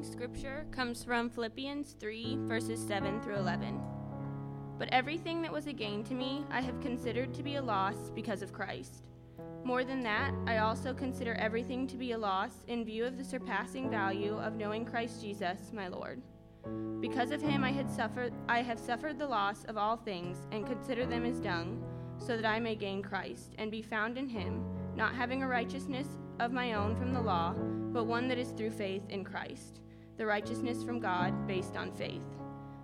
scripture comes from Philippians 3, verses 7 through 11. But everything that was a gain to me, I have considered to be a loss because of Christ. More than that, I also consider everything to be a loss in view of the surpassing value of knowing Christ Jesus, my Lord. Because of him I had suffered I have suffered the loss of all things and consider them as dung, so that I may gain Christ and be found in him, not having a righteousness of my own from the law, but one that is through faith in Christ, the righteousness from God based on faith.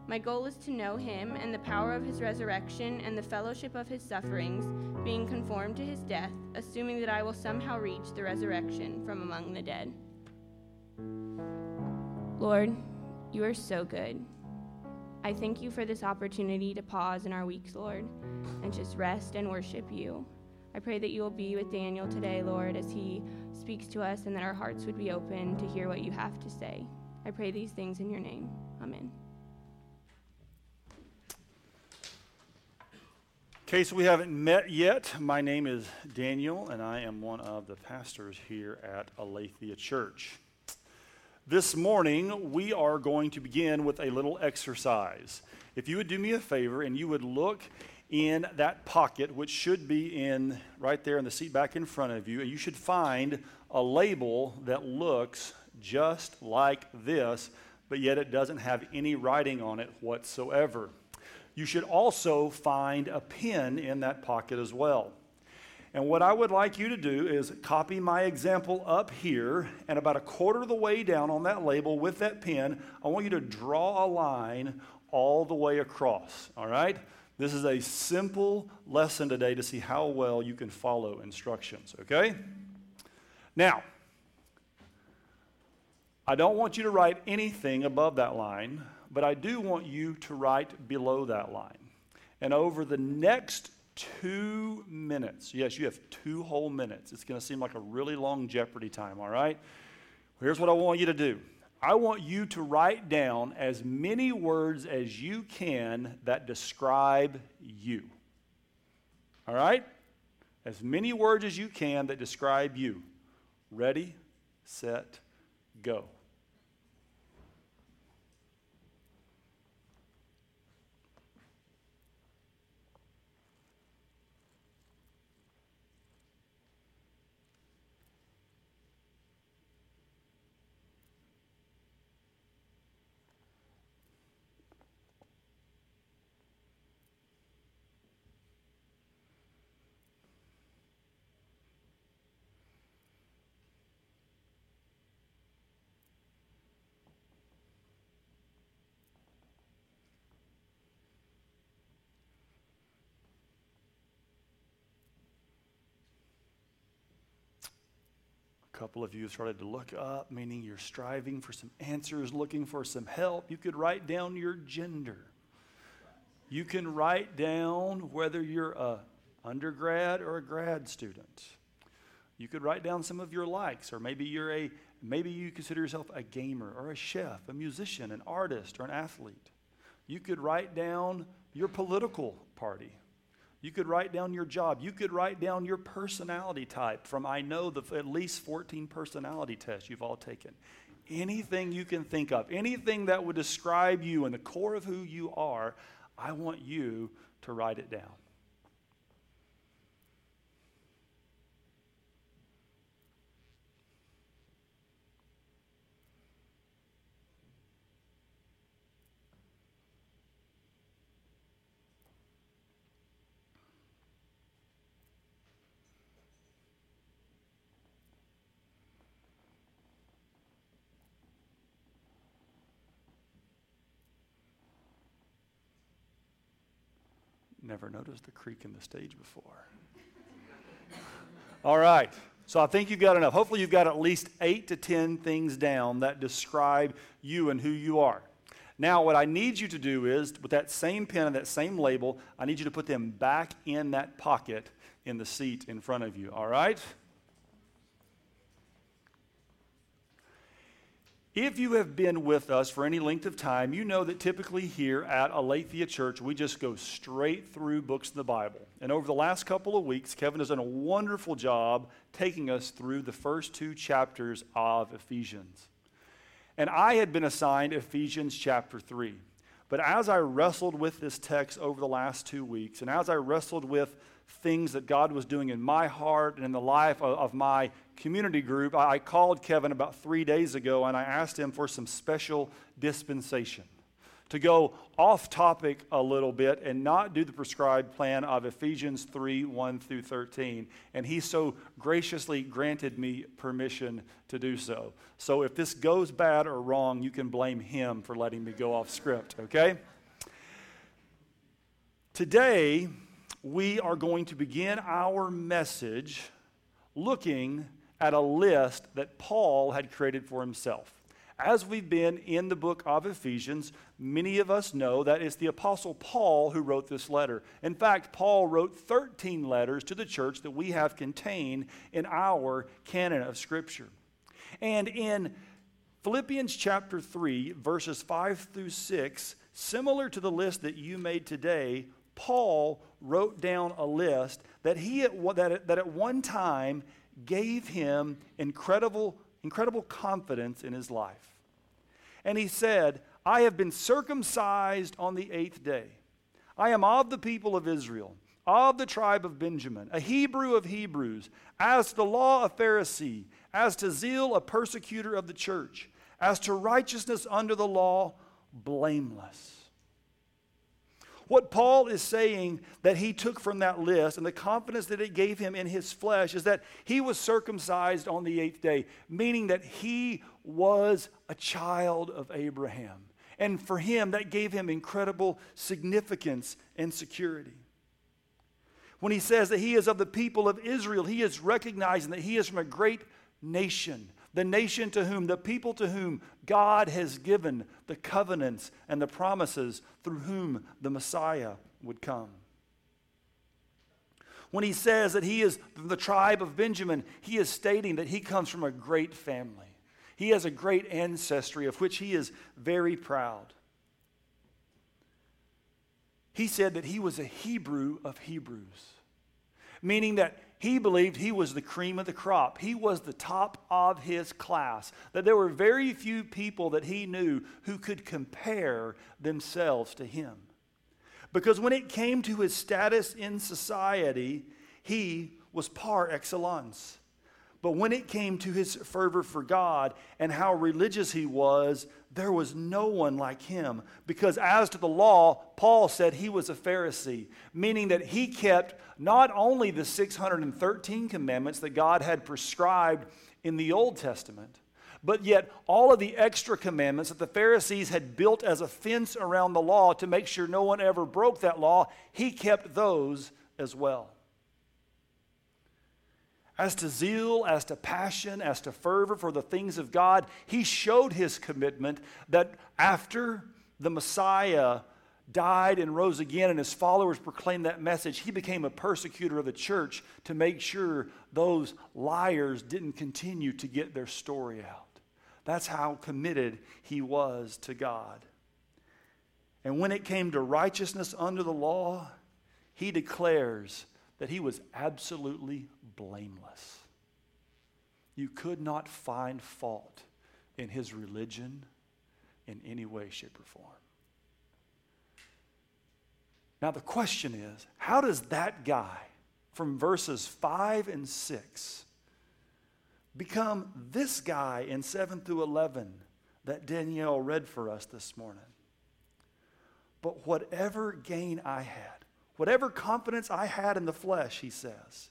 My goal is to know him and the power of his resurrection and the fellowship of his sufferings, being conformed to his death, assuming that I will somehow reach the resurrection from among the dead. Lord, you are so good. I thank you for this opportunity to pause in our weeks, Lord, and just rest and worship you. I pray that you will be with Daniel today, Lord, as he speaks to us and that our hearts would be open to hear what you have to say. I pray these things in your name. Amen. In case we haven't met yet, my name is Daniel, and I am one of the pastors here at Aletheia Church. This morning, we are going to begin with a little exercise. If you would do me a favor and you would look in that pocket, which should be in right there in the seat back in front of you, and you should find a label that looks just like this, but yet it doesn't have any writing on it whatsoever. You should also find a pen in that pocket as well. And what I would like you to do is copy my example up here, and about a quarter of the way down on that label with that pen, I want you to draw a line all the way across, all right? This is a simple lesson today to see how well you can follow instructions, okay? Now, I don't want you to write anything above that line, but I do want you to write below that line. And over the next two minutes, yes, you have two whole minutes. It's going to seem like a really long Jeopardy time, all right? Here's what I want you to do I want you to write down as many words as you can that describe you. All right? As many words as you can that describe you. Ready, set, go. Couple of you have started to look up, meaning you're striving for some answers, looking for some help. You could write down your gender. You can write down whether you're a undergrad or a grad student. You could write down some of your likes, or maybe you're a maybe you consider yourself a gamer or a chef, a musician, an artist, or an athlete. You could write down your political party. You could write down your job. You could write down your personality type from I know the at least 14 personality tests you've all taken. Anything you can think of, anything that would describe you and the core of who you are, I want you to write it down. Never noticed the creak in the stage before. All right. So I think you've got enough. Hopefully, you've got at least eight to 10 things down that describe you and who you are. Now, what I need you to do is, with that same pen and that same label, I need you to put them back in that pocket in the seat in front of you. All right? If you have been with us for any length of time, you know that typically here at Aletheia Church, we just go straight through books of the Bible. And over the last couple of weeks, Kevin has done a wonderful job taking us through the first two chapters of Ephesians. And I had been assigned Ephesians chapter 3. But as I wrestled with this text over the last two weeks, and as I wrestled with things that God was doing in my heart and in the life of, of my community group, I, I called Kevin about three days ago and I asked him for some special dispensation to go off topic a little bit and not do the prescribed plan of Ephesians 3 1 through 13. And he so graciously granted me permission to do so. So if this goes bad or wrong, you can blame him for letting me go off script, okay? Today, we are going to begin our message looking at a list that Paul had created for himself. As we've been in the book of Ephesians, many of us know that it's the Apostle Paul who wrote this letter. In fact, Paul wrote 13 letters to the church that we have contained in our canon of Scripture. And in Philippians chapter 3, verses 5 through 6, similar to the list that you made today, Paul wrote down a list that he at, that, that at one time gave him incredible incredible confidence in his life. And he said, I have been circumcised on the eighth day. I am of the people of Israel, of the tribe of Benjamin, a Hebrew of Hebrews, as to the law a Pharisee, as to zeal a persecutor of the church, as to righteousness under the law, blameless. What Paul is saying that he took from that list and the confidence that it gave him in his flesh is that he was circumcised on the eighth day, meaning that he was a child of Abraham. And for him, that gave him incredible significance and security. When he says that he is of the people of Israel, he is recognizing that he is from a great nation the nation to whom, the people to whom God has given the covenants and the promises through whom the Messiah would come. When he says that he is the tribe of Benjamin, he is stating that he comes from a great family. He has a great ancestry of which he is very proud. He said that he was a Hebrew of Hebrews, meaning that he believed he was the cream of the crop. He was the top of his class. That there were very few people that he knew who could compare themselves to him. Because when it came to his status in society, he was par excellence. But when it came to his fervor for God and how religious he was, there was no one like him. Because as to the law, Paul said he was a Pharisee, meaning that he kept not only the 613 commandments that God had prescribed in the Old Testament, but yet all of the extra commandments that the Pharisees had built as a fence around the law to make sure no one ever broke that law, he kept those as well. As to zeal, as to passion, as to fervor for the things of God, he showed his commitment that after the Messiah died and rose again, and his followers proclaimed that message, he became a persecutor of the church to make sure those liars didn't continue to get their story out. That's how committed he was to God. And when it came to righteousness under the law, he declares that he was absolutely blameless. You could not find fault in his religion in any way, shape, or form. Now, the question is how does that guy from verses 5 and 6 become this guy in 7 through 11 that Danielle read for us this morning? But whatever gain I had, Whatever confidence I had in the flesh, he says,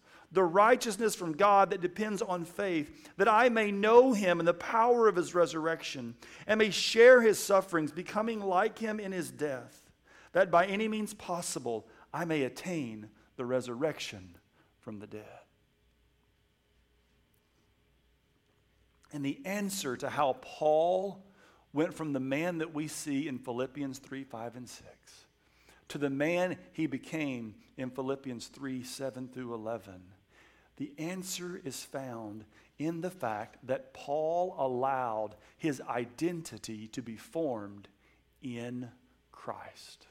The righteousness from God that depends on faith, that I may know him in the power of his resurrection, and may share his sufferings, becoming like him in his death, that by any means possible I may attain the resurrection from the dead. and the answer to how Paul went from the man that we see in Philippians 3 5 and 6 to the man he became in Philippians 3 7 through 11. The answer is found in the fact that Paul allowed his identity to be formed in Christ.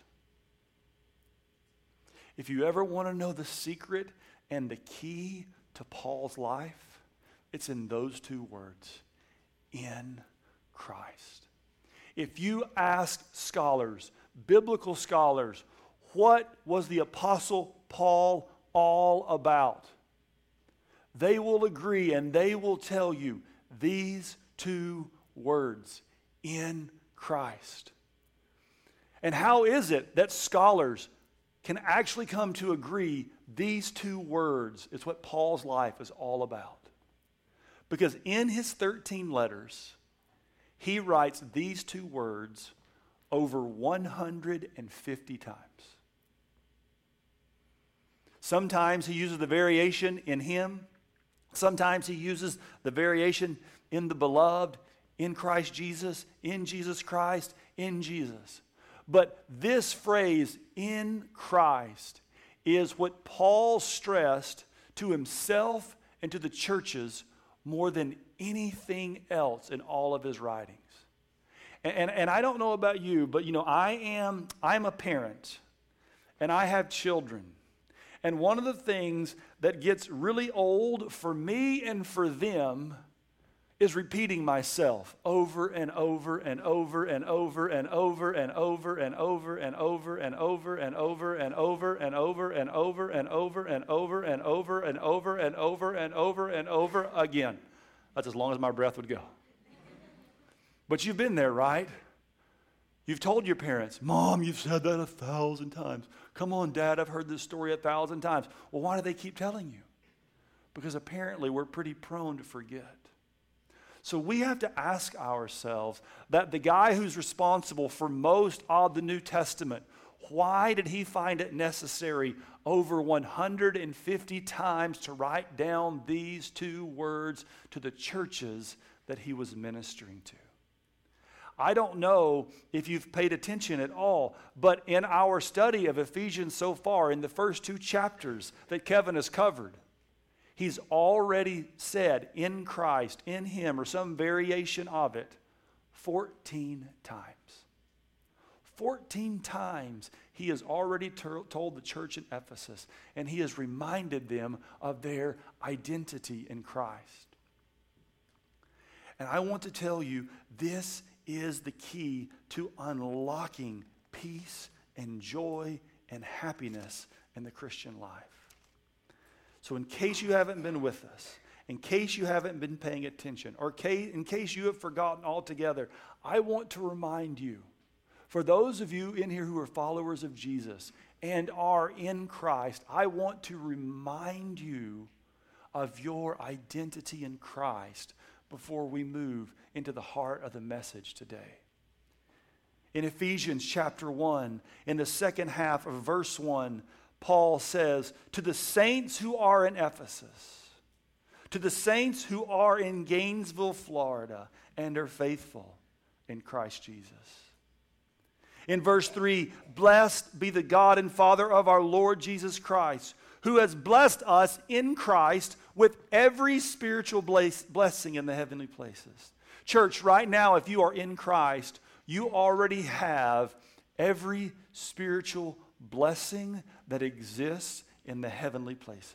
If you ever want to know the secret and the key to Paul's life, it's in those two words in Christ. If you ask scholars, biblical scholars, what was the Apostle Paul all about? They will agree and they will tell you these two words in Christ. And how is it that scholars can actually come to agree these two words is what Paul's life is all about? Because in his 13 letters, he writes these two words over 150 times. Sometimes he uses the variation in him, sometimes he uses the variation in the beloved, in Christ Jesus, in Jesus Christ, in Jesus. But this phrase, in Christ, is what Paul stressed to himself and to the churches more than anything else in all of his writings. And, and, and, I don't know about you, but you know, I am I'm a parent and I have children. And one of the things that gets really old for me and for them is repeating myself over and over and over and over and over and over and over and over and over and over and over and over and over and over and over and over and over and over and over and over again. That's as long as my breath would go. But you've been there, right? You've told your parents, Mom, you've said that a thousand times. Come on, Dad, I've heard this story a thousand times. Well, why do they keep telling you? Because apparently we're pretty prone to forget. So we have to ask ourselves that the guy who's responsible for most of the New Testament, why did he find it necessary over 150 times to write down these two words to the churches that he was ministering to? I don't know if you've paid attention at all, but in our study of Ephesians so far, in the first two chapters that Kevin has covered, He's already said in Christ, in Him, or some variation of it, 14 times. 14 times he has already ter- told the church in Ephesus, and he has reminded them of their identity in Christ. And I want to tell you this is the key to unlocking peace and joy and happiness in the Christian life. So, in case you haven't been with us, in case you haven't been paying attention, or in case you have forgotten altogether, I want to remind you for those of you in here who are followers of Jesus and are in Christ, I want to remind you of your identity in Christ before we move into the heart of the message today. In Ephesians chapter 1, in the second half of verse 1, Paul says, To the saints who are in Ephesus, to the saints who are in Gainesville, Florida, and are faithful in Christ Jesus. In verse 3, blessed be the God and Father of our Lord Jesus Christ, who has blessed us in Christ with every spiritual blessing in the heavenly places. Church, right now, if you are in Christ, you already have every spiritual blessing that exists in the heavenly places.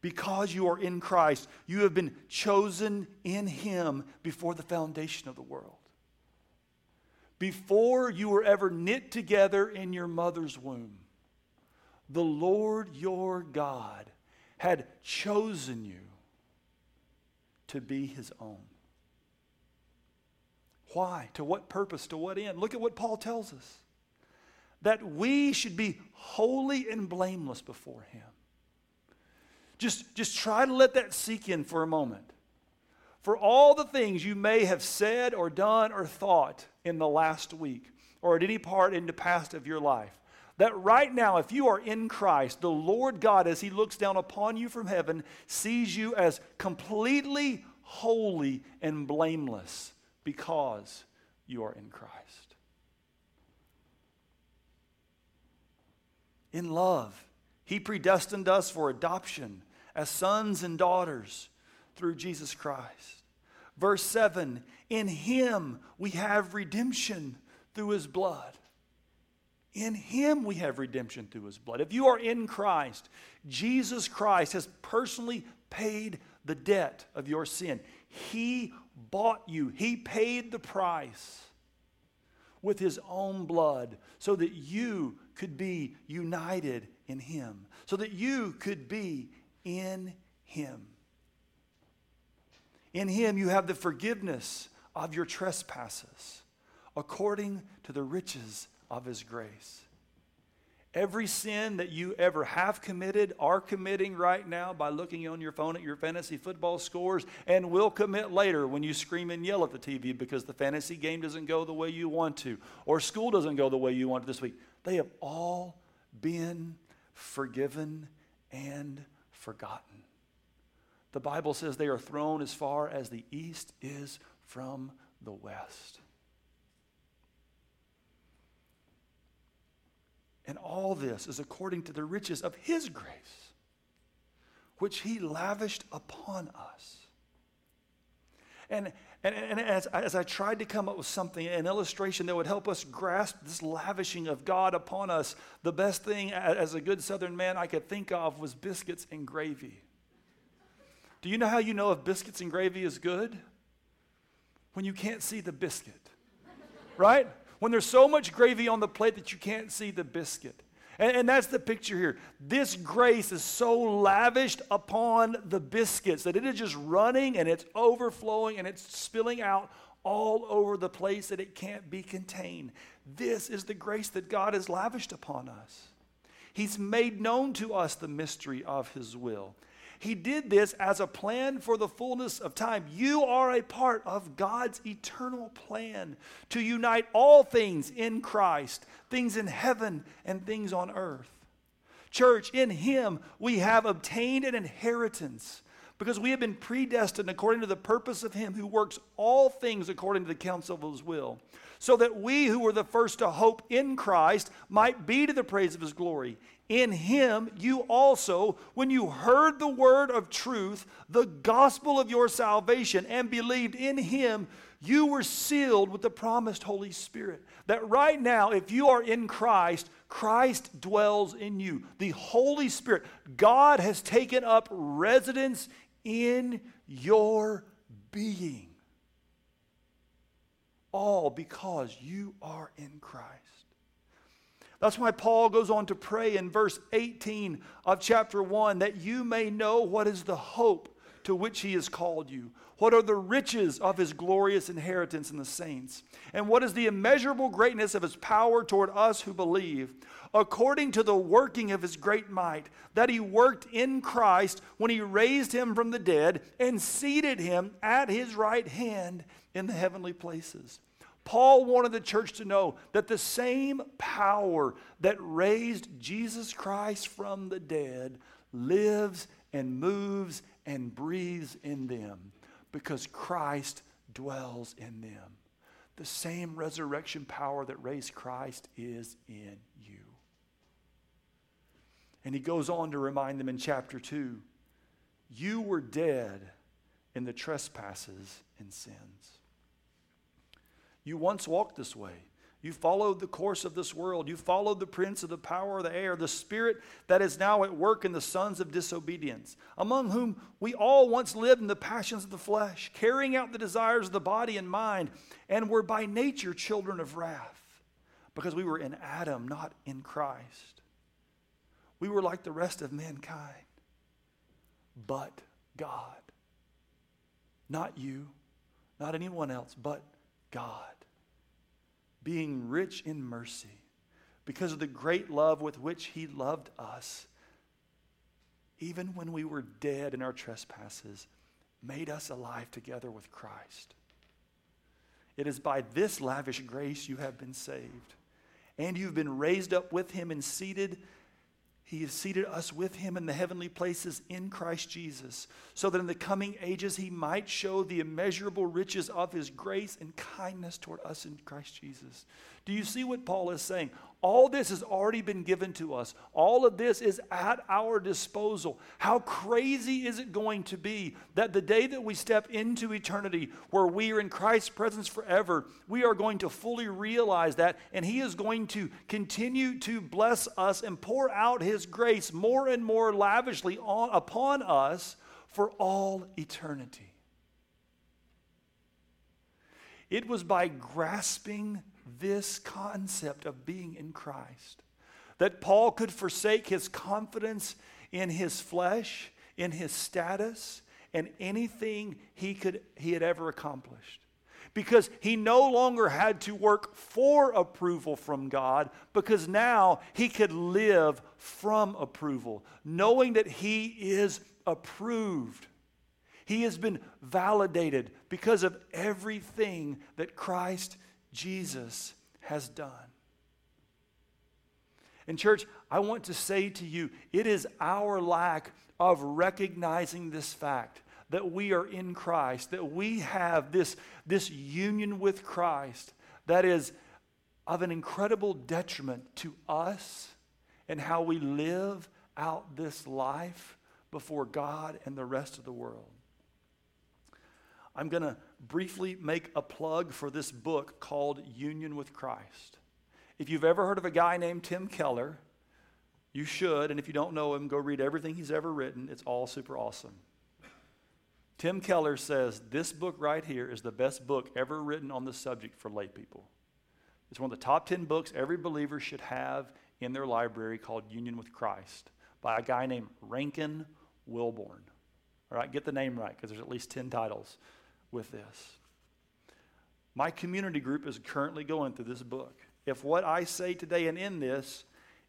Because you are in Christ, you have been chosen in Him before the foundation of the world. Before you were ever knit together in your mother's womb, the Lord your God had chosen you to be His own. Why? To what purpose? To what end? Look at what Paul tells us that we should be holy and blameless before Him. Just, just try to let that sink in for a moment. For all the things you may have said or done or thought in the last week or at any part in the past of your life That right now, if you are in Christ, the Lord God, as He looks down upon you from heaven, sees you as completely holy and blameless because you are in Christ. In love, He predestined us for adoption as sons and daughters through Jesus Christ. Verse 7 In Him we have redemption through His blood. In Him we have redemption through His blood. If you are in Christ, Jesus Christ has personally paid the debt of your sin. He bought you, He paid the price with His own blood so that you could be united in Him, so that you could be in Him. In Him, you have the forgiveness of your trespasses according to the riches of His grace. Every sin that you ever have committed, are committing right now by looking on your phone at your fantasy football scores, and will commit later when you scream and yell at the TV because the fantasy game doesn't go the way you want to, or school doesn't go the way you want this week. They have all been forgiven and forgotten. The Bible says they are thrown as far as the east is from the west. And all this is according to the riches of His grace, which He lavished upon us. And, and, and as, as I tried to come up with something, an illustration that would help us grasp this lavishing of God upon us, the best thing as a good Southern man I could think of was biscuits and gravy. Do you know how you know if biscuits and gravy is good? When you can't see the biscuit, right? When there's so much gravy on the plate that you can't see the biscuit. And, and, that's the picture here. This grace is so lavished upon the biscuits that it is just running and it's overflowing and it's spilling out all over the place that it can't be contained. This is the grace that God has lavished upon us. He's made known to us the mystery of His will. He did this as a plan for the fullness of time. You are a part of God's eternal plan to unite all things in Christ, things in heaven and things on earth. Church, in Him we have obtained an inheritance because we have been predestined according to the purpose of Him who works all things according to the counsel of His will, so that we who were the first to hope in Christ might be to the praise of His glory. In him you also, when you heard the word of truth, the gospel of your salvation, and believed in him, you were sealed with the promised Holy Spirit. That right now, if you are in Christ, Christ dwells in you. The Holy Spirit, God has taken up residence in your being. All because you are in Christ. That's why Paul goes on to pray in verse 18 of chapter 1 that you may know what is the hope to which he has called you. What are the riches of his glorious inheritance in the saints? And what is the immeasurable greatness of his power toward us who believe, according to the working of his great might, that he worked in Christ when he raised him from the dead and seated him at his right hand in the heavenly places? Paul wanted the church to know that the same power that raised Jesus Christ from the dead lives and moves and breathes in them because Christ dwells in them. The same resurrection power that raised Christ is in you. And he goes on to remind them in chapter 2 you were dead in the trespasses and sins. You once walked this way. You followed the course of this world. You followed the prince of the power of the air, the spirit that is now at work in the sons of disobedience, among whom we all once lived in the passions of the flesh, carrying out the desires of the body and mind, and were by nature children of wrath, because we were in Adam, not in Christ. We were like the rest of mankind, but God. Not you, not anyone else, but God being rich in mercy, because of the great love with which he loved us, even when we were dead in our trespasses, made us alive together with Christ. It is by this lavish grace you have been saved. and you've been raised up with him and seated he has seated us with him in the heavenly places in Christ Jesus, so that in the coming ages he might show the immeasurable riches of his grace and kindness toward us in Christ Jesus. Do you see what Paul is saying? All this has already been given to us. All of this is at our disposal. How crazy is it going to be that the day that we step into eternity, where we are in Christ's presence forever, we are going to fully realize that, and He is going to continue to bless us and pour out His grace more and more lavishly on, upon us for all eternity. It was by grasping this concept of being in Christ. That Paul could forsake his confidence in his flesh, in his status, and anything he, could, he had ever accomplished. Because he no longer had to work for approval from God, because now he could live from approval, knowing that he is approved. He has been validated because of everything that Christ Jesus has done. And, church, I want to say to you, it is our lack of recognizing this fact that we are in Christ, that we have this, this union with Christ that is of an incredible detriment to us and how we live out this life before God and the rest of the world. I'm going to briefly make a plug for this book called Union with Christ. If you've ever heard of a guy named Tim Keller, you should. And if you don't know him, go read everything he's ever written. It's all super awesome. Tim Keller says this book right here is the best book ever written on the subject for lay people. It's one of the top 10 books every believer should have in their library called Union with Christ by a guy named Rankin Wilbourne. All right, get the name right because there's at least 10 titles with this. My community group is currently going through this book. If what I say today and in this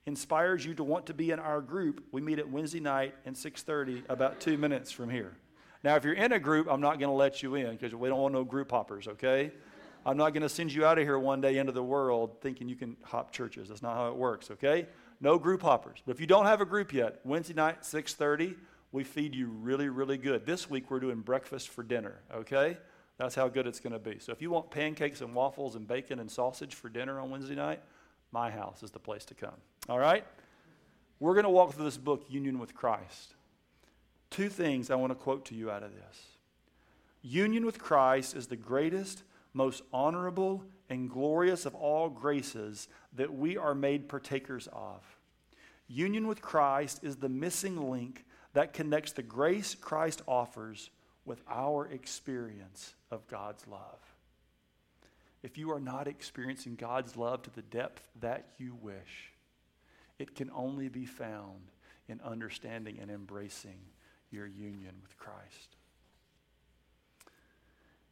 inspires you to want to be in our group, we meet at Wednesday night at 6:30, about two minutes from here. Now, if you're in a group, I'm not going to let you in because we don't want no group hoppers, okay? I'm not going to send you out of here one day into the world thinking you can hop churches. That's not how it works, okay? No group hoppers. But if you don't have a group yet, Wednesday night, 6:30, we feed you really, really good. This week we're doing breakfast for dinner, okay? That's how good it's going to be. So if you want pancakes and waffles and bacon and sausage for dinner on Wednesday night, my house is the place to come. All right? We're going to walk through this book, Union with Christ. Two things I want to quote to you out of this. Union with Christ is the greatest, most honorable, and glorious of all graces that we are made partakers of. Union with Christ is the missing link that connects the grace Christ offers with our experience of God's love. If you are not experiencing God's love to the depth that you wish, it can only be found in understanding and embracing your union with Christ.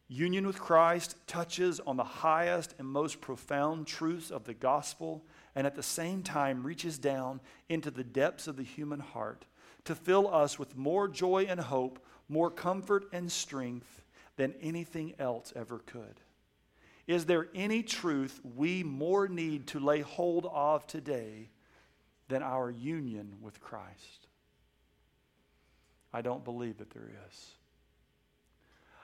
Union with Christ touches on the highest and most profound truths of the gospel and at the same time reaches down into the depths of the human heart to fill us with more joy and hope, more comfort and strength than anything else ever could. Is there any truth we more need to lay hold of today than our union with Christ? I don't believe that there is.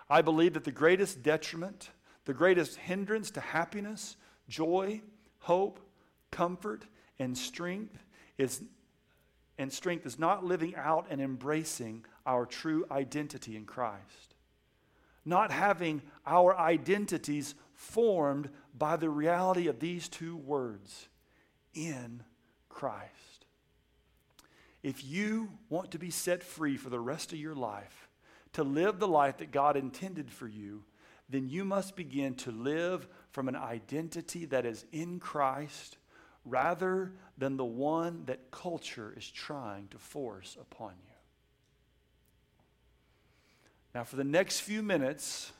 I believe that the greatest detriment, the greatest hindrance to happiness, joy, hope, comfort, and strength is and strength is not living out and embracing our true identity in Christ. Not having our identities formed by the reality of these two words in Christ. If you want to be set free for the rest of your life, to live the life that God intended for you, then you must begin to live from an identity that is in Christ rather than the one that culture is trying to force upon you. Now, for the next few minutes,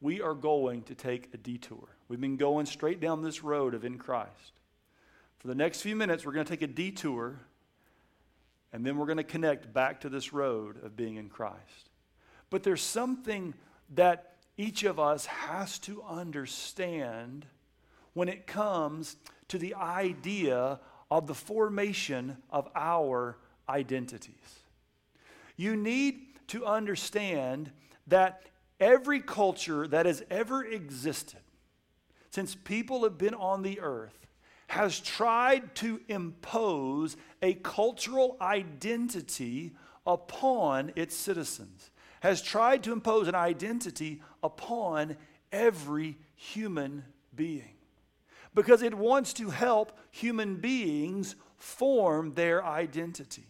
we are going to take a detour. We've been going straight down this road of in Christ. For the next few minutes, we're going to take a detour, and then we're going to connect back to this road of being in Christ. But there's something that each of us has to understand when it comes to the idea of the formation of our identities. You need to understand that every culture that has ever existed since people have been on the earth has tried to impose a cultural identity upon its citizens, has tried to impose an identity upon every human being. Because it wants to help human beings form their identity.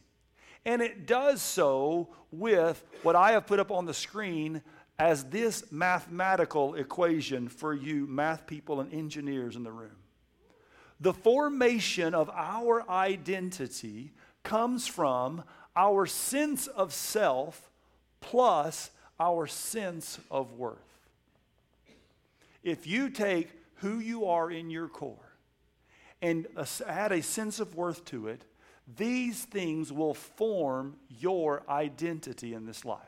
And it does so with what I have put up on the screen as this mathematical equation for you, math people and engineers in the room. The formation of our identity comes from our sense of self plus our sense of worth. If you take who you are in your core and add a sense of worth to it, these things will form your identity in this life.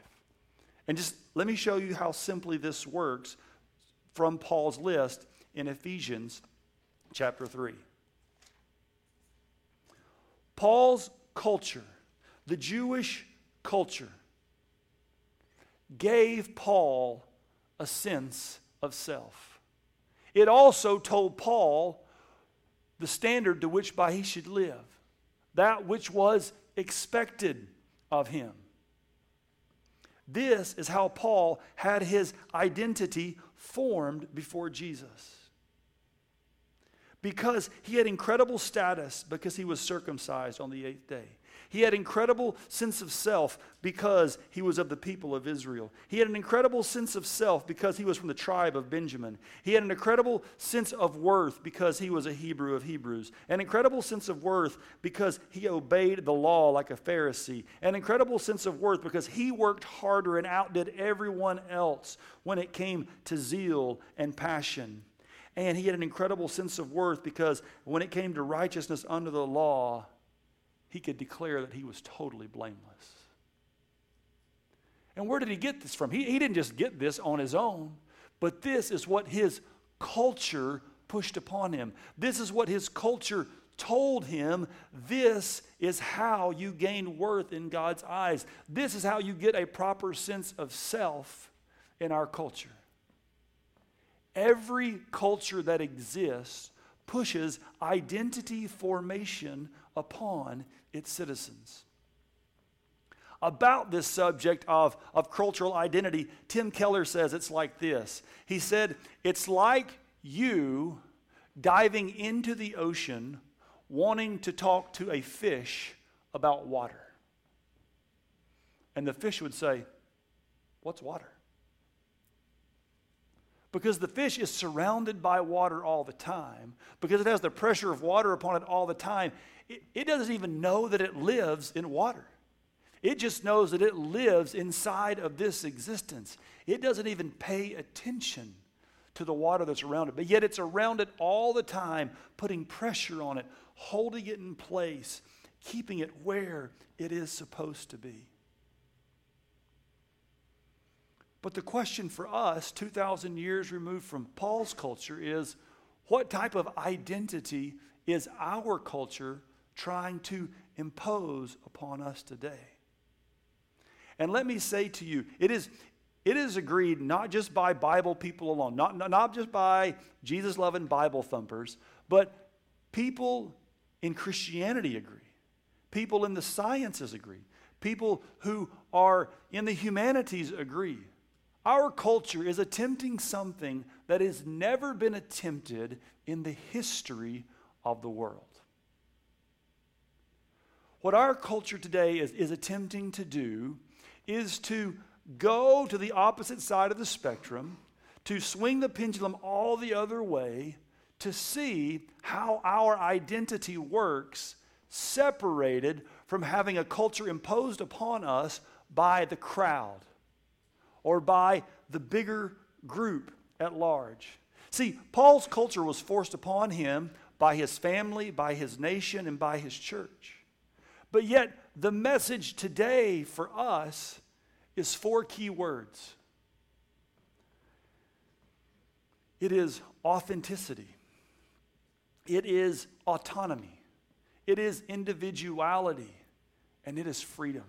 And just let me show you how simply this works from Paul's list in Ephesians chapter 3. Paul's culture, the Jewish culture, gave Paul a sense of self. It also told Paul the standard to which by he should live, that which was expected of him. This is how Paul had his identity formed before Jesus. Because he had incredible status because he was circumcised on the eighth day. He had incredible sense of self because he was of the people of Israel. He had an incredible sense of self because he was from the tribe of Benjamin. He had an incredible sense of worth because he was a Hebrew of Hebrews. An incredible sense of worth because he obeyed the law like a Pharisee. An incredible sense of worth because he worked harder and outdid everyone else when it came to zeal and passion. And he had an incredible sense of worth because when it came to righteousness under the law, he could declare that he was totally blameless. And where did he get this from? He, he didn't just get this on his own, but this is what his culture pushed upon him. This is what his culture told him this is how you gain worth in God's eyes. This is how you get a proper sense of self in our culture. Every culture that exists pushes identity formation upon its citizens. About this subject of, of cultural identity, Tim Keller says it's like this. He said, It's like you diving into the ocean wanting to talk to a fish about water. And the fish would say, What's water? Because the fish is surrounded by water all the time, because it has the pressure of water upon it all the time, it, it, doesn't even know that it lives in water. It just knows that it lives inside of this existence. It doesn't even pay attention to the water that's around it, but yet it's around it all the time, putting pressure on it, holding it in place, keeping it where it is supposed to be. But the question for us, 2,000 years removed from Paul's culture, is what type of identity is our culture trying to impose upon us today? And let me say to you, it is, it is agreed not just by Bible people alone, not, not just by Jesus loving Bible thumpers, but people in Christianity agree. People in the sciences agree. People who are in the humanities agree our culture is attempting something that has never been attempted in the history of the world. What our culture today is, is attempting to do is to go to the opposite side of the spectrum, to swing the pendulum all the other way, to see how our identity works separated from having a culture imposed upon us by the crowd or by the bigger group at large. See, Paul's culture was forced upon him by his family, by his nation, and by his church. But yet, the message today for us is four key words it is authenticity, it is autonomy, it is individuality, and it is freedom.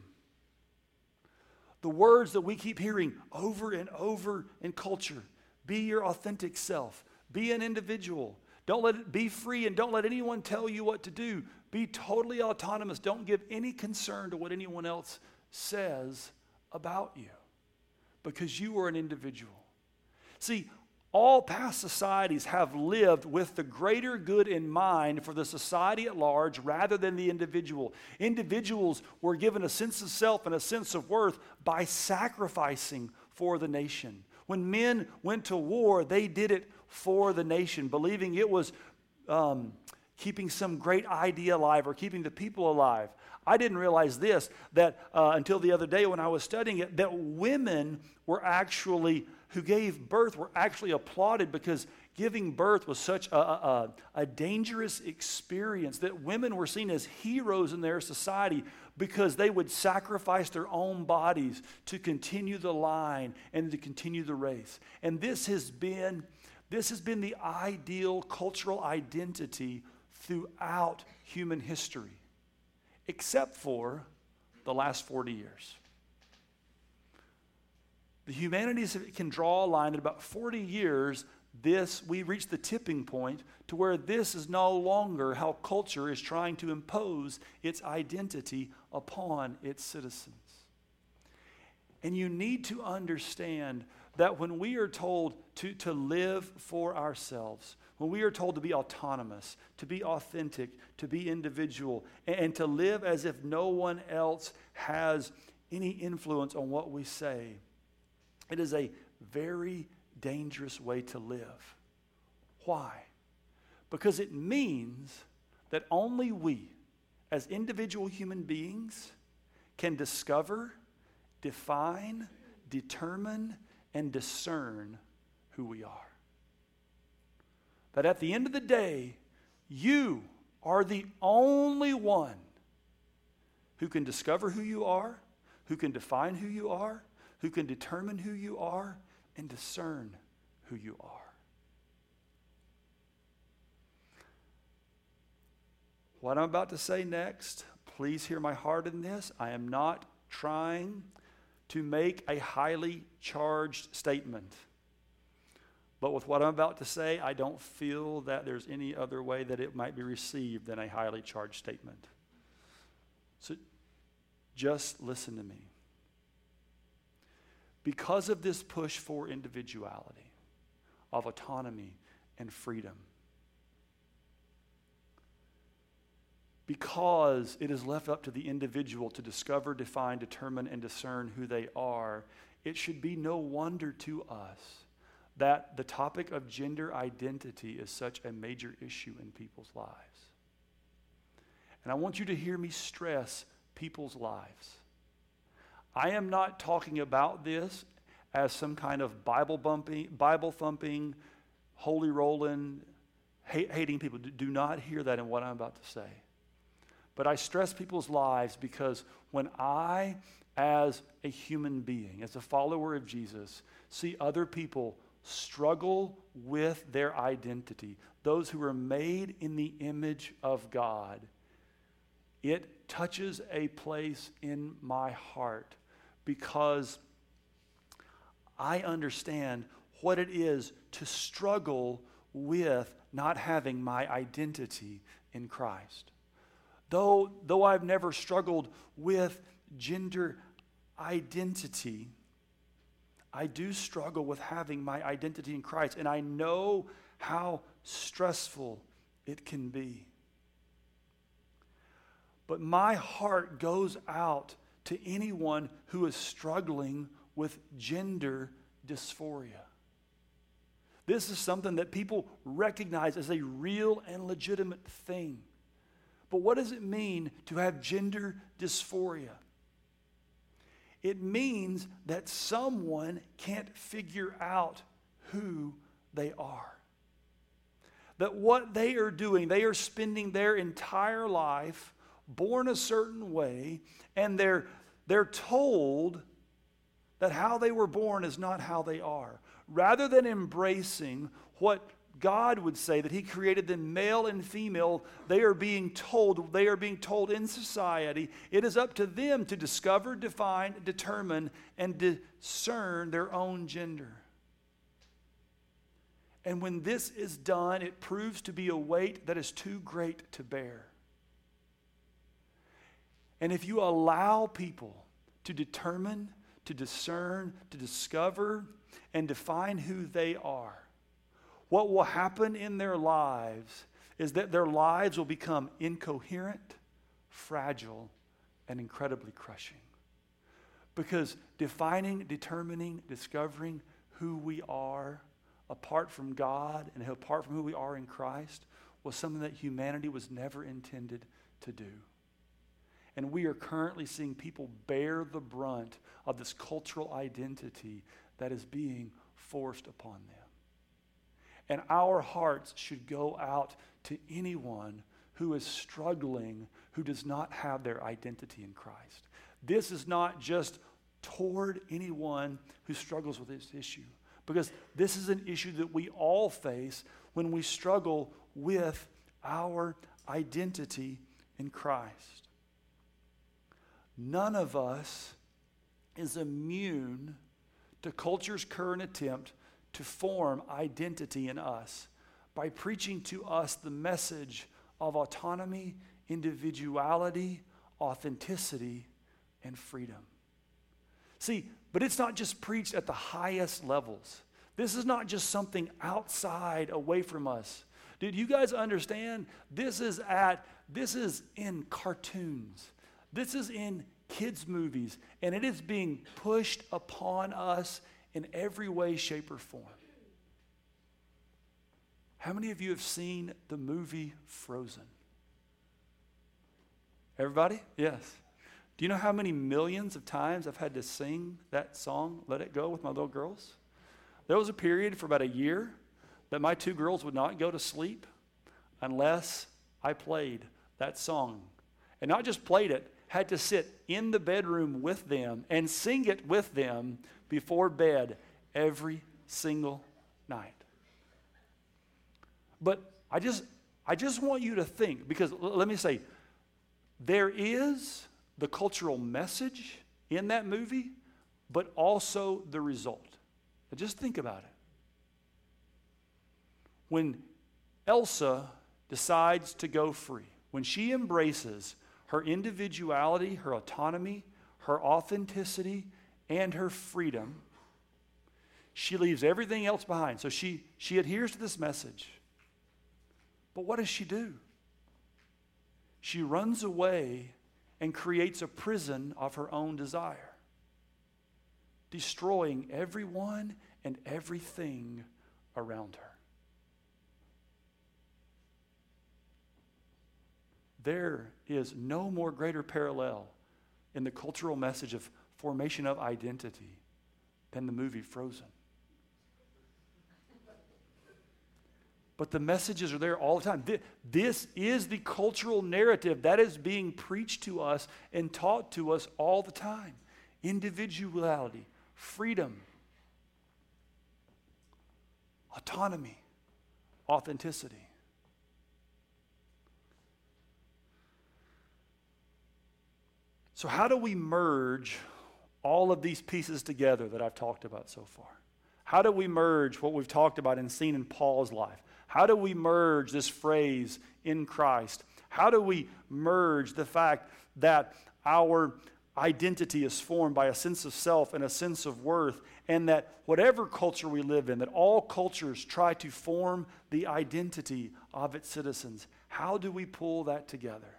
The words that we keep hearing over and over in culture be your authentic self, be an individual. Don't let it be free and don't let anyone tell you what to do. Be totally autonomous. Don't give any concern to what anyone else says about you because you are an individual. See, all past societies have lived with the greater good in mind for the society at large rather than the individual. Individuals were given a sense of self and a sense of worth by sacrificing for the nation. When men went to war, they did it for the nation, believing it was um, keeping some great idea alive or keeping the people alive. I didn't realize this that uh, until the other day when I was studying it, that women were actually who gave birth were actually applauded because giving birth was such a, a, a, dangerous experience that women were seen as heroes in their society because they would sacrifice their own bodies to continue the line and to continue the race. And this has been, this has been the ideal cultural identity throughout human history, except for the last 40 years. The humanities can draw a line at about 40 years. This, we reach the tipping point to where this is no longer how culture is trying to impose its identity upon its citizens. And you need to understand that when we are told to, to live for ourselves, when we are told to be autonomous, to be authentic, to be individual, and, and to live as if no one else has any influence on what we say, it is a very dangerous way to live. Why? Because it means that only we, as individual human beings, can discover, define, determine, and discern who we are. That at the end of the day, you are the only one who can discover who you are, who can define who you are, who can determine who you are and discern who you are. What I'm about to say next, please hear my heart in this. I am not trying to make a highly charged statement. But with what I'm about to say, I don't feel that there's any other way that it might be received than a highly charged statement. So just listen to me because of this push for individuality, of autonomy and freedom. Because it is left up to the individual to discover, define, determine, and discern who they are, it should be no wonder to us that the topic of gender identity is such a major issue in people's lives. And I want you to hear me stress people's lives. I am not talking about this as some kind of Bible bumping, Bible thumping, holy rolling, hating people. Do not hear that in what I'm about to say. But I stress people's lives because when I, as a human being, as a follower of Jesus, see other people struggle with their identity, those who are made in the image of God, it touches a place in my heart because I understand what it is to struggle with not having my identity in Christ. Though, though I've never struggled with gender identity, I do struggle with having my identity in Christ, and I know how stressful it can be. But my heart goes out to anyone who is struggling with gender dysphoria. This is something that people recognize as a real and legitimate thing. But what does it mean to have gender dysphoria? It means that someone can't figure out who they are. That what they are doing, they are spending their entire life born a certain way, and they're they're told that how they were born is not how they are. Rather than embracing what God would say that He created them male and female. They are being told, they are being told in society, it is up to them to discover, define, determine, and discern their own gender. And when this is done, it proves to be a weight that is too great to bear. And if you allow people to determine, to discern, to discover, and define who they are, what will happen in their lives is that their lives will become incoherent, fragile, and incredibly crushing. Because defining, determining, discovering who we are apart from God and apart from who we are in Christ was something that humanity was never intended to do. And we are currently seeing people bear the brunt of this cultural identity that is being forced upon them. And our hearts should go out to anyone who is struggling, who does not have their identity in Christ. This is not just toward anyone who struggles with this issue, because this is an issue that we all face when we struggle with our identity in Christ. None of us is immune to culture's current attempt to form identity in us by preaching to us the message of autonomy, individuality, authenticity, and freedom. See, but it's not just preached at the highest levels. This is not just something outside, away from us. Did you guys understand? This is at this is in cartoons. This is in kids movies and it is being pushed upon us in every way, shape, or form. How many of you have seen the movie Frozen? Everybody? Yes. Do you know how many millions of times I've had to sing that song, Let It Go, with my little girls? There was a period for about a year that my two girls would not go to sleep unless I played that song. And not just played it, had to sit in the bedroom with them and sing it with them before bed every single night. But I just I just want you to think because l- let me say there is the cultural message in that movie, but also the result. Now just think about it. When Elsa decides to go free, when she embraces her individuality, her autonomy, her authenticity, and her freedom, she leaves everything else behind. So she, she adheres to this message. But what does she do? She runs away and creates a prison of her own desire, destroying everyone and everything around her. There is no more greater parallel in the cultural message of formation of identity than the movie Frozen. But the messages are there all the time. This is the cultural narrative that is being preached to us and taught to us all the time individuality, freedom, autonomy, authenticity. So, how do we merge all of these pieces together that I've talked about so far? How do we merge what we've talked about and seen in Paul's life? How do we merge this phrase in Christ? How do we merge the fact that our identity is formed by a sense of self and a sense of worth, and that whatever culture we live in, that all cultures try to form the identity of its citizens? How do we pull that together?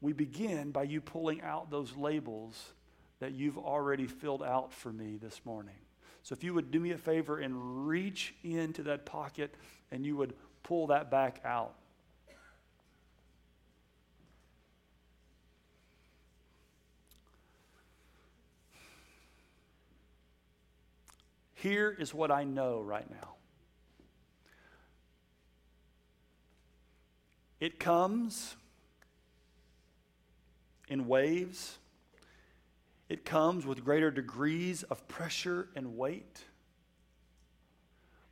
We begin by you pulling out those labels that you've already filled out for me this morning. So if you would do me a favor and reach into that pocket and you would pull that back out. Here is what I know right now. It comes in waves. It comes with greater degrees of pressure and weight.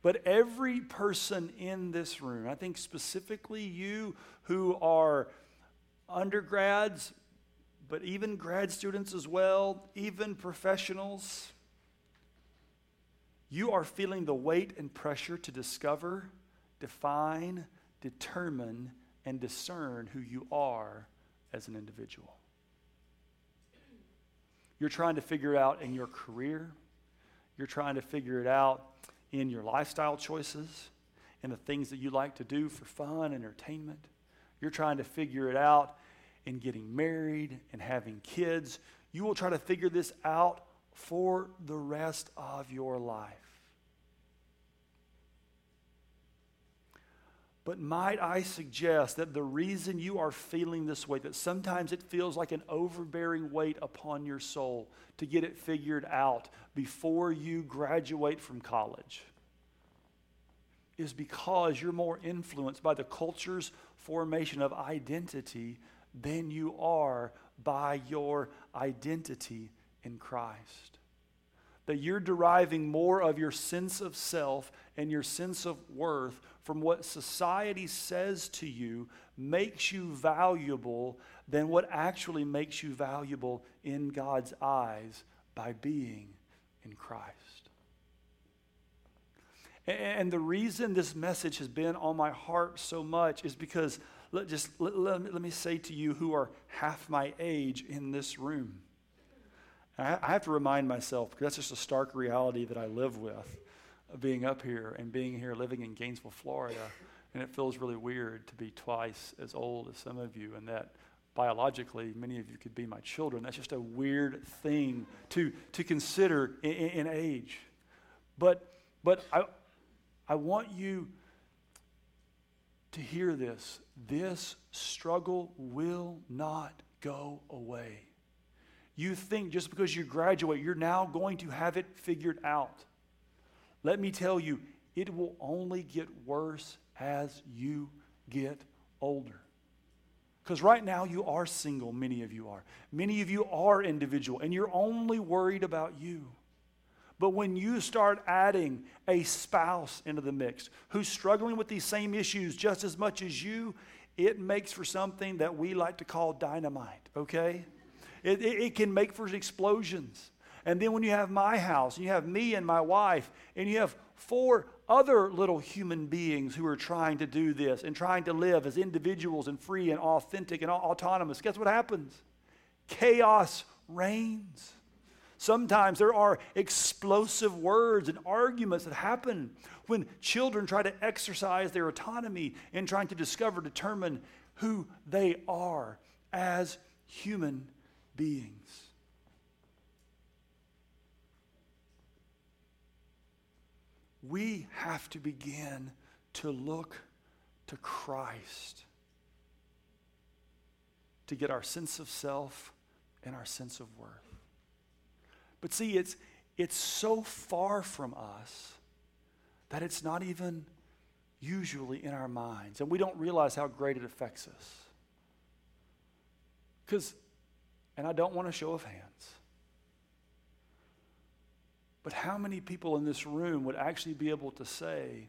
But every person in this room, I think specifically you who are undergrads, but even grad students as well, even professionals, you are feeling the weight and pressure to discover, define, determine, and discern who you are as an individual. You're trying to figure it out in your career. You're trying to figure it out in your lifestyle choices and the things that you like to do for fun, entertainment. You're trying to figure it out in getting married and having kids. You will try to figure this out for the rest of your life. But might I suggest that the reason you are feeling this way, that sometimes it feels like an overbearing weight upon your soul to get it figured out before you graduate from college, is because you're more influenced by the culture's formation of identity than you are by your identity in Christ that you're deriving more of your sense of self and your sense of worth from what society says to you makes you valuable than what actually makes you valuable in God's eyes by being in Christ. And the reason this message has been on my heart so much is because, let, just let, let, me say to you who are half my age in this room, I have to remind myself, because that's just a stark reality that I live with, being up here and being here living in Gainesville, Florida. And it feels really weird to be twice as old as some of you, and that biologically, many of you could be my children. That's just a weird thing to, to consider in, in age. But, but I, I want you to hear this. This struggle will not go away. You think just because you graduate, you're now going to have it figured out. Let me tell you, it will only get worse as you get older. Because right now you are single, many of you are. Many of you are individual, and you're only worried about you. But when you start adding a spouse into the mix who's struggling with these same issues just as much as you, it makes for something that we like to call dynamite, okay? It, it, it, can make for explosions. And then when you have my house, and you have me and my wife, and you have four other little human beings who are trying to do this and trying to live as individuals and free and authentic and autonomous, guess what happens? Chaos reigns. Sometimes there are explosive words and arguments that happen when children try to exercise their autonomy in trying to discover, determine who they are as human beings. We have to begin to look to Christ to get our sense of self and our sense of worth. But see, it's, it's so far from us that it's not even usually in our minds, and we don't realize how great it affects us. Because and I don't want a show of hands. But how many people in this room would actually be able to say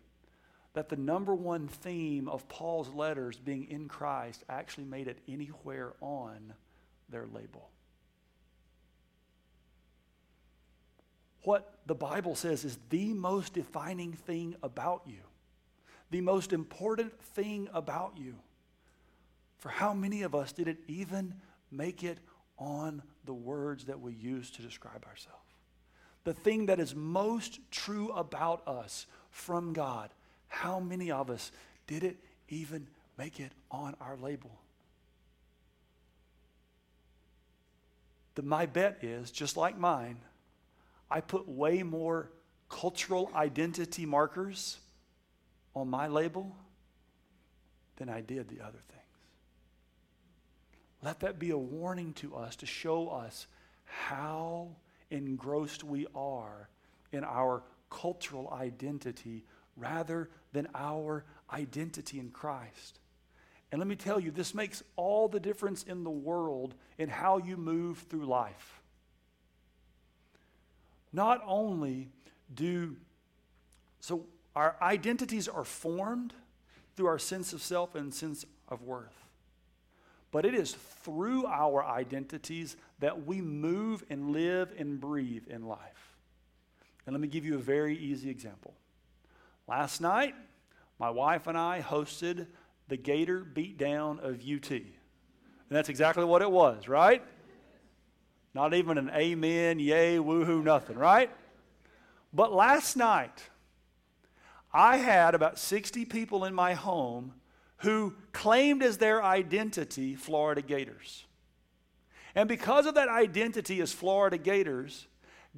that the number one theme of Paul's letters, being in Christ, actually made it anywhere on their label? What the Bible says is the most defining thing about you, the most important thing about you. For how many of us did it even make it on the words that we use to describe ourselves. The thing that is most true about us from God, how many of us did it even make it on our label? The, my bet is, just like mine, I put way more cultural identity markers on my label than I did the other thing. Let that be a warning to us to show us how engrossed we are in our cultural identity rather than our identity in Christ. And let me tell you, this makes all the difference in the world in how you move through life. Not only do, so our identities are formed through our sense of self and sense of worth. But it is through our identities that we move and live and breathe in life. And let me give you a very easy example. Last night, my wife and I hosted the Gator beatdown of UT. And that's exactly what it was, right? Not even an amen, yay, woohoo, nothing, right? But last night, I had about 60 people in my home who claimed as their identity Florida Gators. And because of that identity as Florida Gators,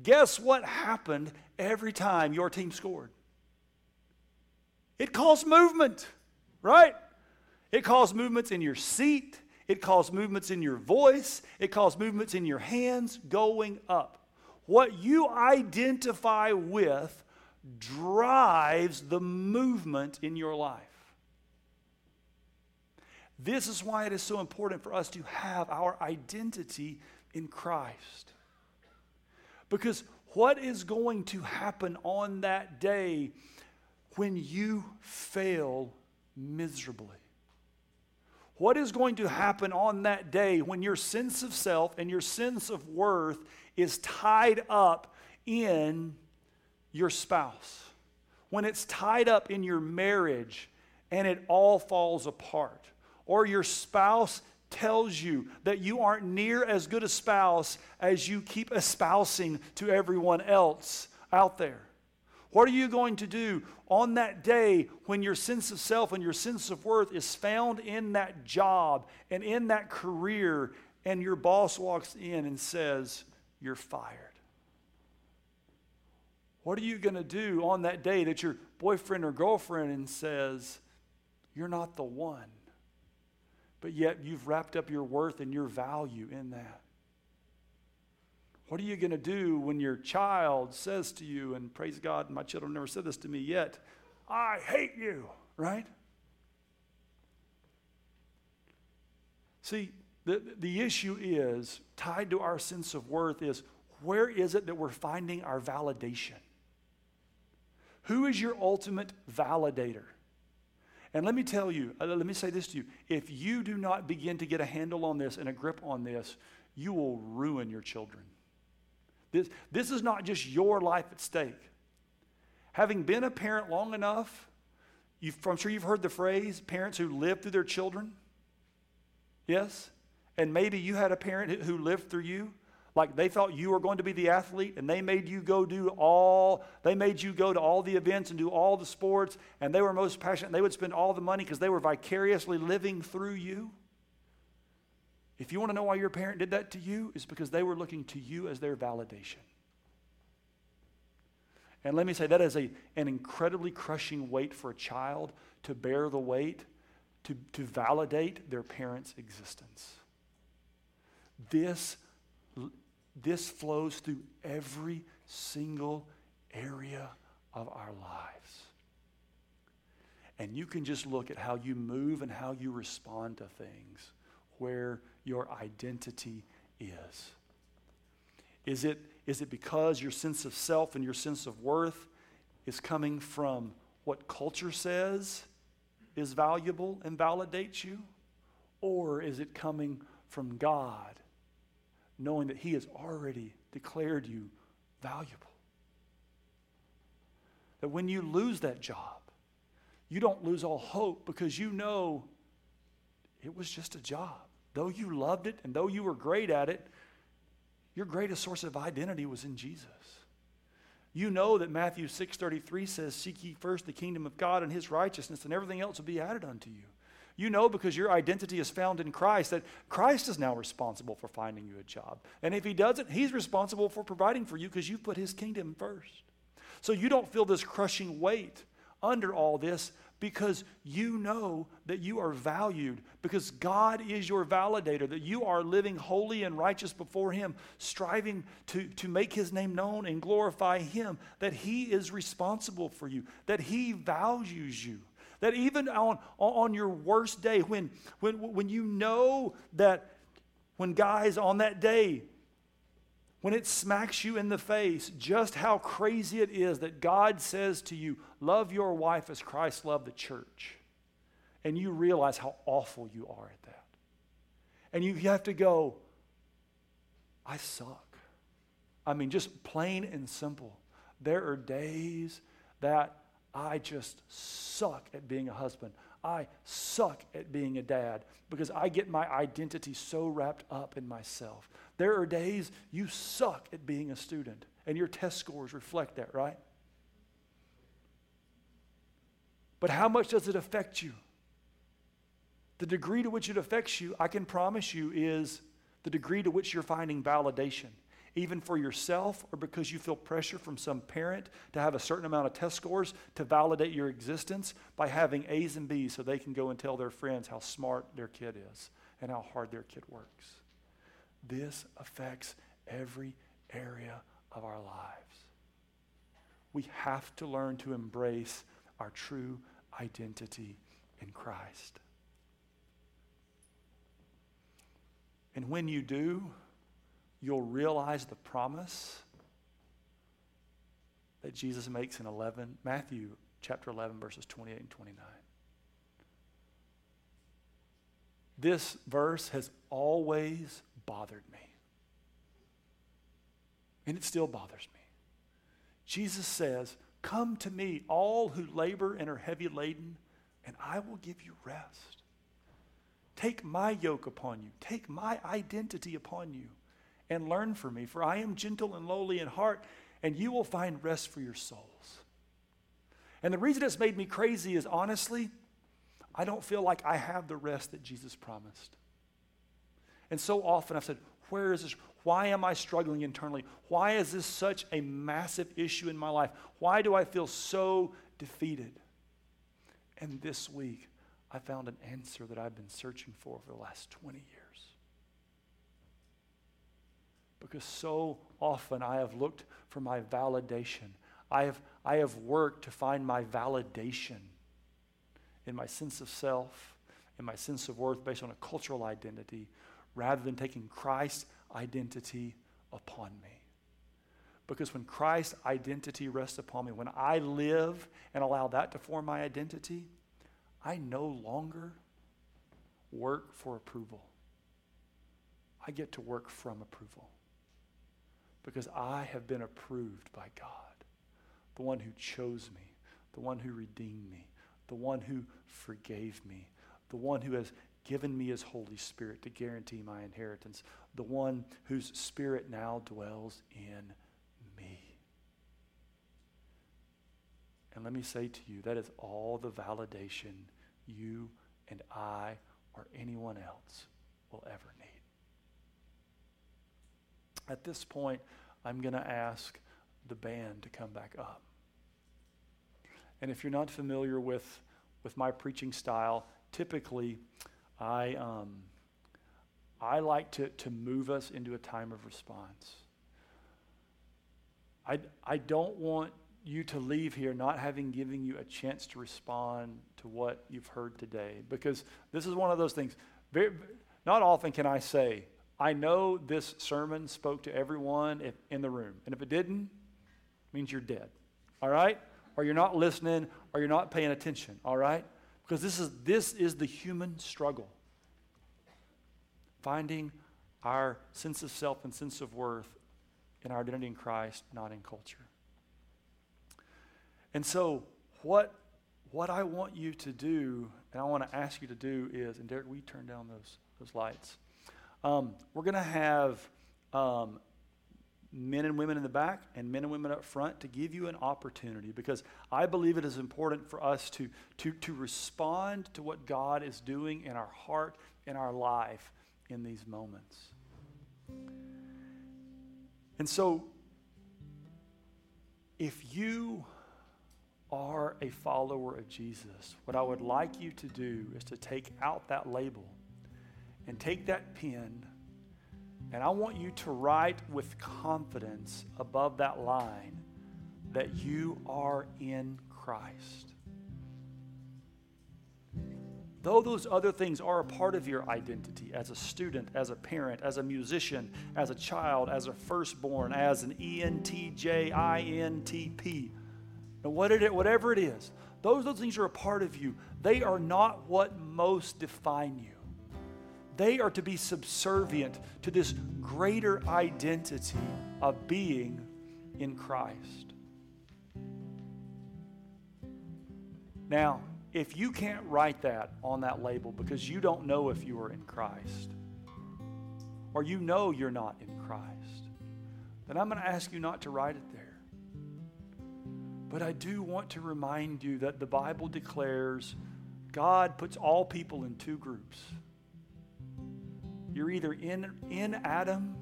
guess what happened every time your team scored? It caused movement, right? It caused movements in your seat. It caused movements in your voice. It caused movements in your hands going up. What you identify with drives the movement in your life. This is why it is so important for us to have our identity in Christ. Because what is going to happen on that day when you fail miserably? What is going to happen on that day when your sense of self and your sense of worth is tied up in your spouse? When it's tied up in your marriage and it all falls apart? Or your spouse tells you that you aren't near as good a spouse as you keep espousing to everyone else out there? What are you going to do on that day when your sense of self and your sense of worth is found in that job and in that career, and your boss walks in and says, You're fired? What are you going to do on that day that your boyfriend or girlfriend and says, You're not the one? But yet you've wrapped up your worth and your value in that. What are you going to do when your child says to you, and praise God, my children never said this to me yet, I hate you, right? See, the, the issue is tied to our sense of worth is where is it that we're finding our validation? Who is your ultimate validator? And let me tell you, uh, let me say this to you. If you do not begin to get a handle on this and a grip on this, you will ruin your children. This, this is not just your life at stake. Having been a parent long enough, I'm sure you've heard the phrase parents who live through their children. Yes? And maybe you had a parent who lived through you. Like they thought you were going to be the athlete and they made you go do all, they made you go to all the events and do all the sports and they were most passionate. They would spend all the money because they were vicariously living through you. If you want to know why your parent did that to you, it's because they were looking to you as their validation. And let me say, that is a, an incredibly crushing weight for a child to bear the weight, to, to validate their parent's existence. This, this flows through every single area of our lives. And you can just look at how you move and how you respond to things where your identity is. Is it, is it because your sense of self and your sense of worth is coming from what culture says is valuable and validates you? Or is it coming from God, knowing that He has already declared you valuable? That when you lose that job, you don't lose all hope because you know it was just a job. Though you loved it and though you were great at it, your greatest source of identity was in Jesus. You know that Matthew 6:33 says, "Seek ye first the kingdom of God and his righteousness, and everything else will be added unto you." You know because your identity is found in Christ that Christ is now responsible for finding you a job. And if he doesn't, he's responsible for providing for you because you've put his kingdom first. So you don't feel this crushing weight under all this because you know that you are valued, because God is your validator, that you are living holy and righteous before Him, striving to, to make His name known and glorify Him, that He is responsible for you, that He values you. That even on, on your worst day, when, when, when you know that when guys on that day when it smacks you in the face just how crazy it is that God says to you, Love your wife as Christ loved the church, and you realize how awful you are at that. And you have to go, I suck. I mean, just plain and simple. There are days that I just suck at being a husband. I suck at being a dad because I get my identity so wrapped up in myself. There are days you suck at being a student, and your test scores reflect that, right? But how much does it affect you? The degree to which it affects you, I can promise you, is the degree to which you're finding validation even for yourself or because you feel pressure from some parent to have a certain amount of test scores to validate your existence by having A's and B's so they can go and tell their friends how smart their kid is and how hard their kid works. This affects every area of our lives. We have to learn to embrace our true identity in Christ. And when you do, you'll realize the promise that Jesus makes in 11, Matthew chapter 11, verses 28 and 29. This verse has always bothered me. And it still bothers me. Jesus says, Come to me, all who labor and are heavy laden, and I will give you rest. Take my yoke upon you, take my identity upon you and learn from me, for I am gentle and lowly in heart, and you will find rest for your souls. And the reason it's made me crazy is honestly, I don't feel like I have the rest that Jesus promised. And so often I've said, Where is this? Why am I struggling internally? Why is this such a massive issue in my life? Why do I feel so defeated? And this week, I found an answer that I've been searching for for the last 20 years. Because so often I have looked for my validation. I have, I have worked to find my validation in my sense of self, in my sense of worth based on a cultural identity, rather than taking Christ's identity upon me. Because when Christ's identity rests upon me, when I live and allow that to form my identity, I no longer work for approval. I get to work from approval because I have been approved by God, the one who chose me, the one who redeemed me, the one who forgave me, the one who has given me his Holy Spirit to guarantee my inheritance, the one whose Spirit now dwells in me. And let me say to you, that is all the validation you and I or anyone else will ever need. At this point, I'm going to ask the band to come back up. And if you're not familiar with, with my preaching style, typically I, um, I like to, to move us into a time of response. I, I don't want you to leave here not having given you a chance to respond to what you've heard today because this is one of those things. Very, not often can I say, I know this sermon spoke to everyone in the room. And if it didn't, it means you're dead. All right? Or you're not listening or you're not paying attention. All right? Because this is, this is the human struggle. Finding our sense of self and sense of worth in our identity in Christ, not in culture. And so, what, what I want you to do, and I want to ask you to do is, and Derek, we turn down those, those lights. Um, we're going to have um, men and women in the back and men and women up front to give you an opportunity because I believe it is important for us to, to, to respond to what God is doing in our heart, in our life in these moments. And so, if you are a follower of Jesus, what I would like you to do is to take out that label and take that pen, and I want you to write with confidence above that line that you are in Christ. though those other things are a part of your identity as a student, as a parent, as a musician, as a child, as a firstborn, as an ENTJ, INTP, whatever it is, those, those things are a part of you. They are not what most define you. They are to be subservient to this greater identity of being in Christ. Now, if you can't write that on that label because you don't know if you are in Christ, or you know you're not in Christ, then I'm going to ask you not to write it there. But I do want to remind you that the Bible declares God puts all people in two groups. You're either in, in Adam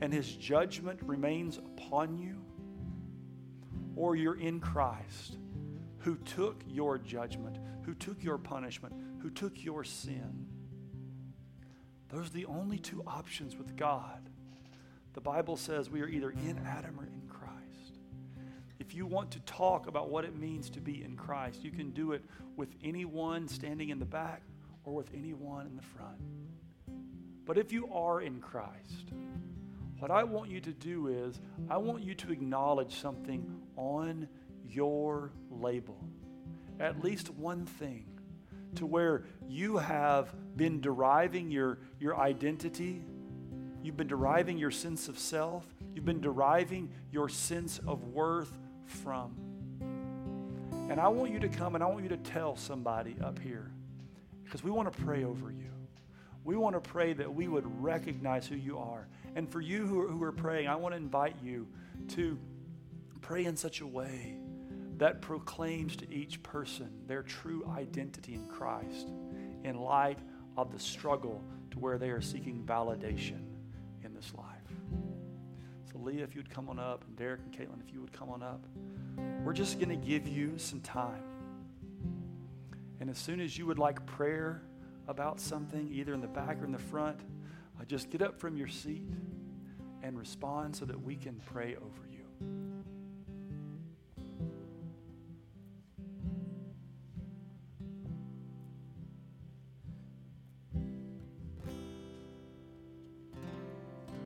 and his judgment remains upon you, or you're in Christ who took your judgment, who took your punishment, who took your sin. Those are the only two options with God. The Bible says we are either in Adam or in Christ. If you want to talk about what it means to be in Christ, you can do it with anyone standing in the back or with anyone in the front. But if you are in Christ, what I want you to do is, I want you to acknowledge something on your label. At least one thing to where you have been deriving your, your identity, you've been deriving your sense of self, you've been deriving your sense of worth from. And I want you to come and I want you to tell somebody up here because we want to pray over you. We want to pray that we would recognize who you are. And for you who are, who are praying, I want to invite you to pray in such a way that proclaims to each person their true identity in Christ in light of the struggle to where they are seeking validation in this life. So, Leah, if you would come on up, and Derek and Caitlin, if you would come on up, we're just going to give you some time. And as soon as you would like prayer about something, either in the back or in the front, uh, just get up from your seat and respond so that we can pray over you.